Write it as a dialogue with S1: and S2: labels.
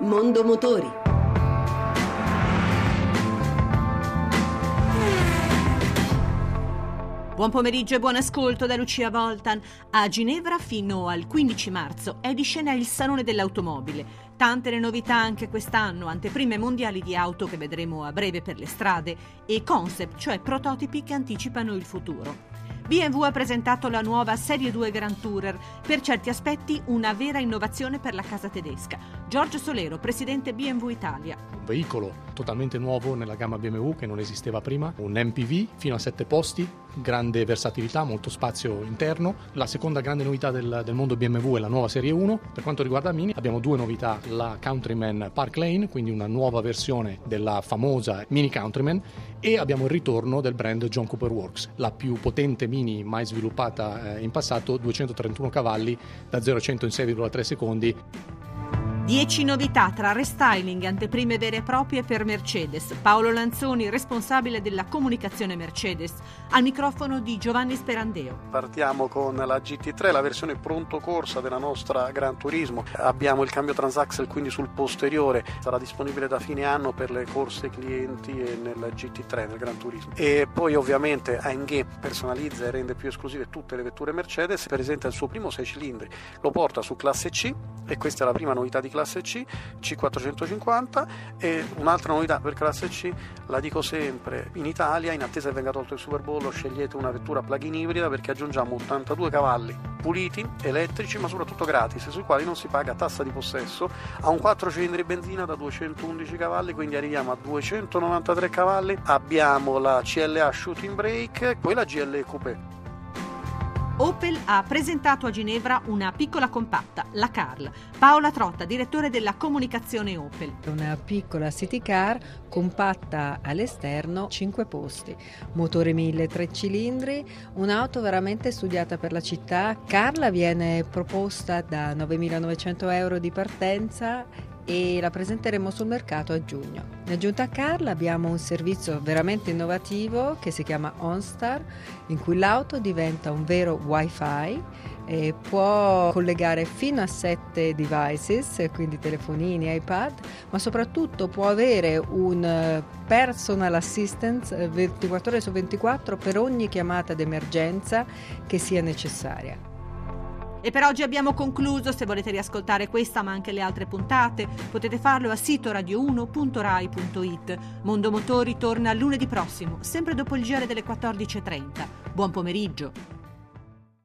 S1: Mondo Motori.
S2: Buon pomeriggio e buon ascolto da Lucia Voltan. A Ginevra fino al 15 marzo è di scena il Salone dell'Automobile. Tante le novità anche quest'anno, anteprime mondiali di auto che vedremo a breve per le strade e concept, cioè prototipi che anticipano il futuro. BMW ha presentato la nuova Serie 2 Grand Tourer, per certi aspetti una vera innovazione per la casa tedesca. Giorgio Solero, presidente BMW Italia.
S3: Un veicolo totalmente nuovo nella gamma BMW che non esisteva prima, un MPV fino a 7 posti, grande versatilità, molto spazio interno. La seconda grande novità del, del, mondo BMW è la nuova Serie 1. Per quanto riguarda Mini abbiamo due novità, la Countryman Park Lane, quindi una nuova versione della famosa Mini Countryman e abbiamo il ritorno del brand John Cooper Works, la più potente Mini mai sviluppata eh, in passato, 231 cavalli da 0 a 100 in 6,3 secondi.
S2: 10 novità tra restyling e anteprime vere e proprie per Mercedes. Paolo Lanzoni, responsabile della comunicazione Mercedes, al microfono di Giovanni Sperandeo.
S4: Partiamo con la GT3, la versione pronto corsa della nostra Gran Turismo. Abbiamo il cambio transaxle quindi sul posteriore, sarà disponibile da fine anno per le corse clienti e nel GT3, nel Gran Turismo. E poi ovviamente AMG personalizza e rende più esclusive tutte le vetture Mercedes, presenta il suo primo 6 cilindri, lo porta su classe C e questa è la prima novità di classe C, C450 e un'altra novità per classe C, la dico sempre, in Italia in attesa che venga tolto il Super Bowl scegliete una vettura plug-in ibrida perché aggiungiamo 82 cavalli puliti, elettrici ma soprattutto gratis, sui quali non si paga tassa di possesso, ha un 4 cilindri benzina da 211 cavalli, quindi arriviamo a 293 cavalli, abbiamo la CLA Shooting Brake, poi la GLE Coupé.
S2: Opel ha presentato a Ginevra una piccola compatta, la Carl. Paola Trotta, direttore della comunicazione Opel.
S5: Una piccola city car compatta all'esterno, 5 posti, motore 1000 3 cilindri, un'auto veramente studiata per la città. Carla viene proposta da 9.900 euro di partenza e la presenteremo sul mercato a giugno. In aggiunta a Carla abbiamo un servizio veramente innovativo che si chiama OnStar, in cui l'auto diventa un vero wifi e può collegare fino a 7 devices, quindi telefonini, iPad, ma soprattutto può avere un personal assistance 24 ore su 24 per ogni chiamata d'emergenza che sia necessaria.
S2: E per oggi abbiamo concluso, se volete riascoltare questa ma anche le altre puntate, potete farlo a sito radio1.rai.it. Mondo Motori torna lunedì prossimo, sempre dopo il giro delle 14.30. Buon pomeriggio!